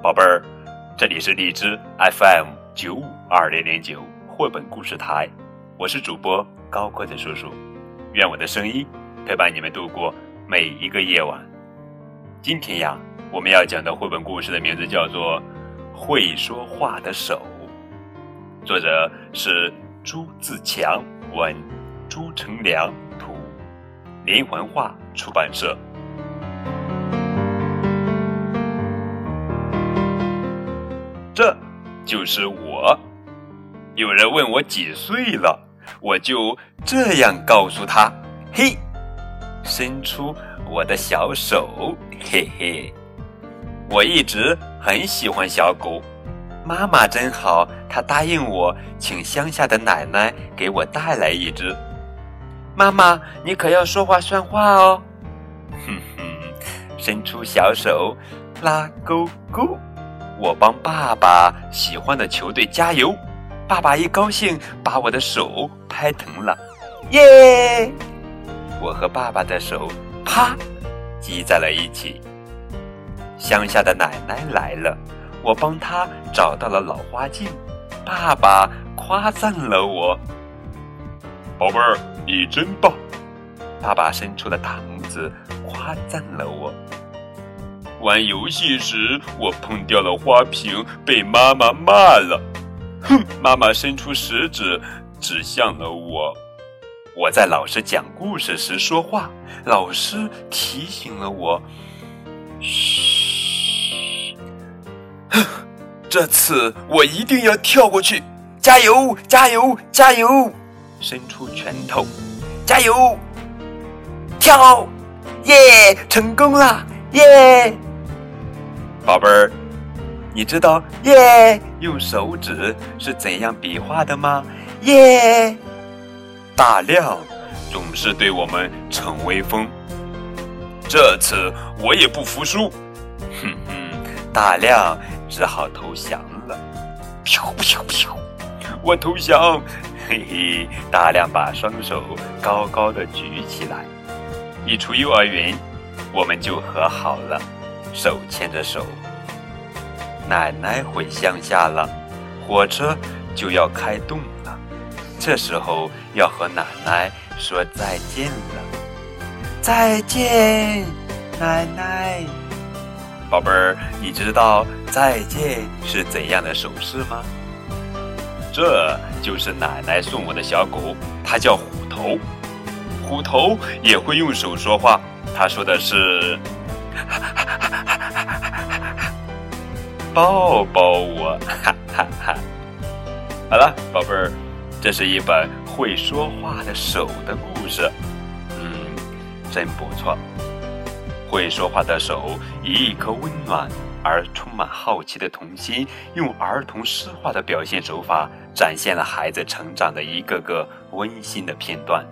宝贝儿，这里是荔枝 FM 九五二零零九绘本故事台，我是主播高个子叔叔，愿我的声音陪伴你们度过每一个夜晚。今天呀，我们要讲的绘本故事的名字叫做《会说话的手》，作者是朱自强，文朱成良，图连环画出版社。就是我。有人问我几岁了，我就这样告诉他：“嘿，伸出我的小手，嘿嘿。”我一直很喜欢小狗，妈妈真好，她答应我请乡下的奶奶给我带来一只。妈妈，你可要说话算话哦。哼哼，伸出小手，拉勾勾。我帮爸爸喜欢的球队加油，爸爸一高兴把我的手拍疼了，耶！我和爸爸的手啪挤在了一起。乡下的奶奶来了，我帮她找到了老花镜，爸爸夸赞了我，宝贝儿，你真棒！爸爸伸出了大拇指夸赞了我。玩游戏时，我碰掉了花瓶，被妈妈骂了。哼！妈妈伸出食指指向了我。我在老师讲故事时说话，老师提醒了我。嘘！这次我一定要跳过去！加油！加油！加油！伸出拳头！加油！跳！耶！成功了！耶！宝贝儿，你知道“耶”用手指是怎样比划的吗？耶！大亮总是对我们逞威风，这次我也不服输。哼哼，大亮只好投降了。飘飘飘！我投降。嘿嘿，大亮把双手高高的举起来。一出幼儿园，我们就和好了。手牵着手，奶奶回乡下了，火车就要开动了。这时候要和奶奶说再见了，再见，奶奶。宝贝儿，你知道再见是怎样的手势吗？这就是奶奶送我的小狗，它叫虎头。虎头也会用手说话，它说的是。抱抱我，哈哈哈！好了，宝贝儿，这是一本会说话的手的故事，嗯，真不错。会说话的手，以一颗温暖而充满好奇的童心，用儿童诗化的表现手法，展现了孩子成长的一个个温馨的片段。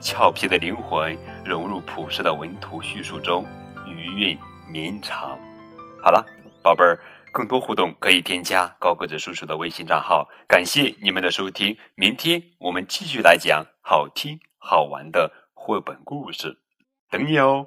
俏皮的灵魂融入朴实的文图叙述中。余韵绵长。好了，宝贝儿，更多互动可以添加高个子叔叔的微信账号。感谢你们的收听，明天我们继续来讲好听好玩的绘本故事，等你哦。